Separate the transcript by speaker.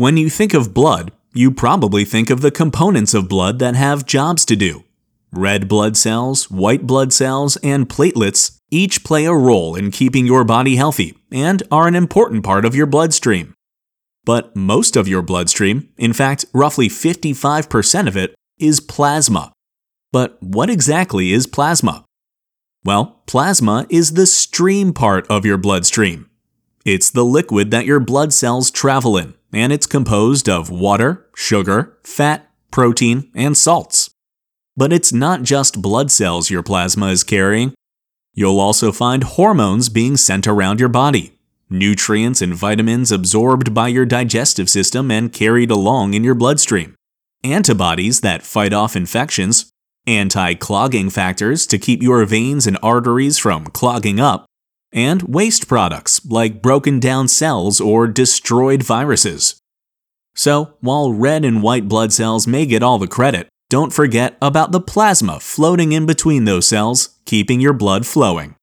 Speaker 1: When you think of blood, you probably think of the components of blood that have jobs to do. Red blood cells, white blood cells, and platelets each play a role in keeping your body healthy and are an important part of your bloodstream. But most of your bloodstream, in fact, roughly 55% of it, is plasma. But what exactly is plasma? Well, plasma is the stream part of your bloodstream. It's the liquid that your blood cells travel in, and it's composed of water, sugar, fat, protein, and salts. But it's not just blood cells your plasma is carrying. You'll also find hormones being sent around your body, nutrients and vitamins absorbed by your digestive system and carried along in your bloodstream, antibodies that fight off infections, anti clogging factors to keep your veins and arteries from clogging up, and waste products like broken down cells or destroyed viruses. So, while red and white blood cells may get all the credit, don't forget about the plasma floating in between those cells, keeping your blood flowing.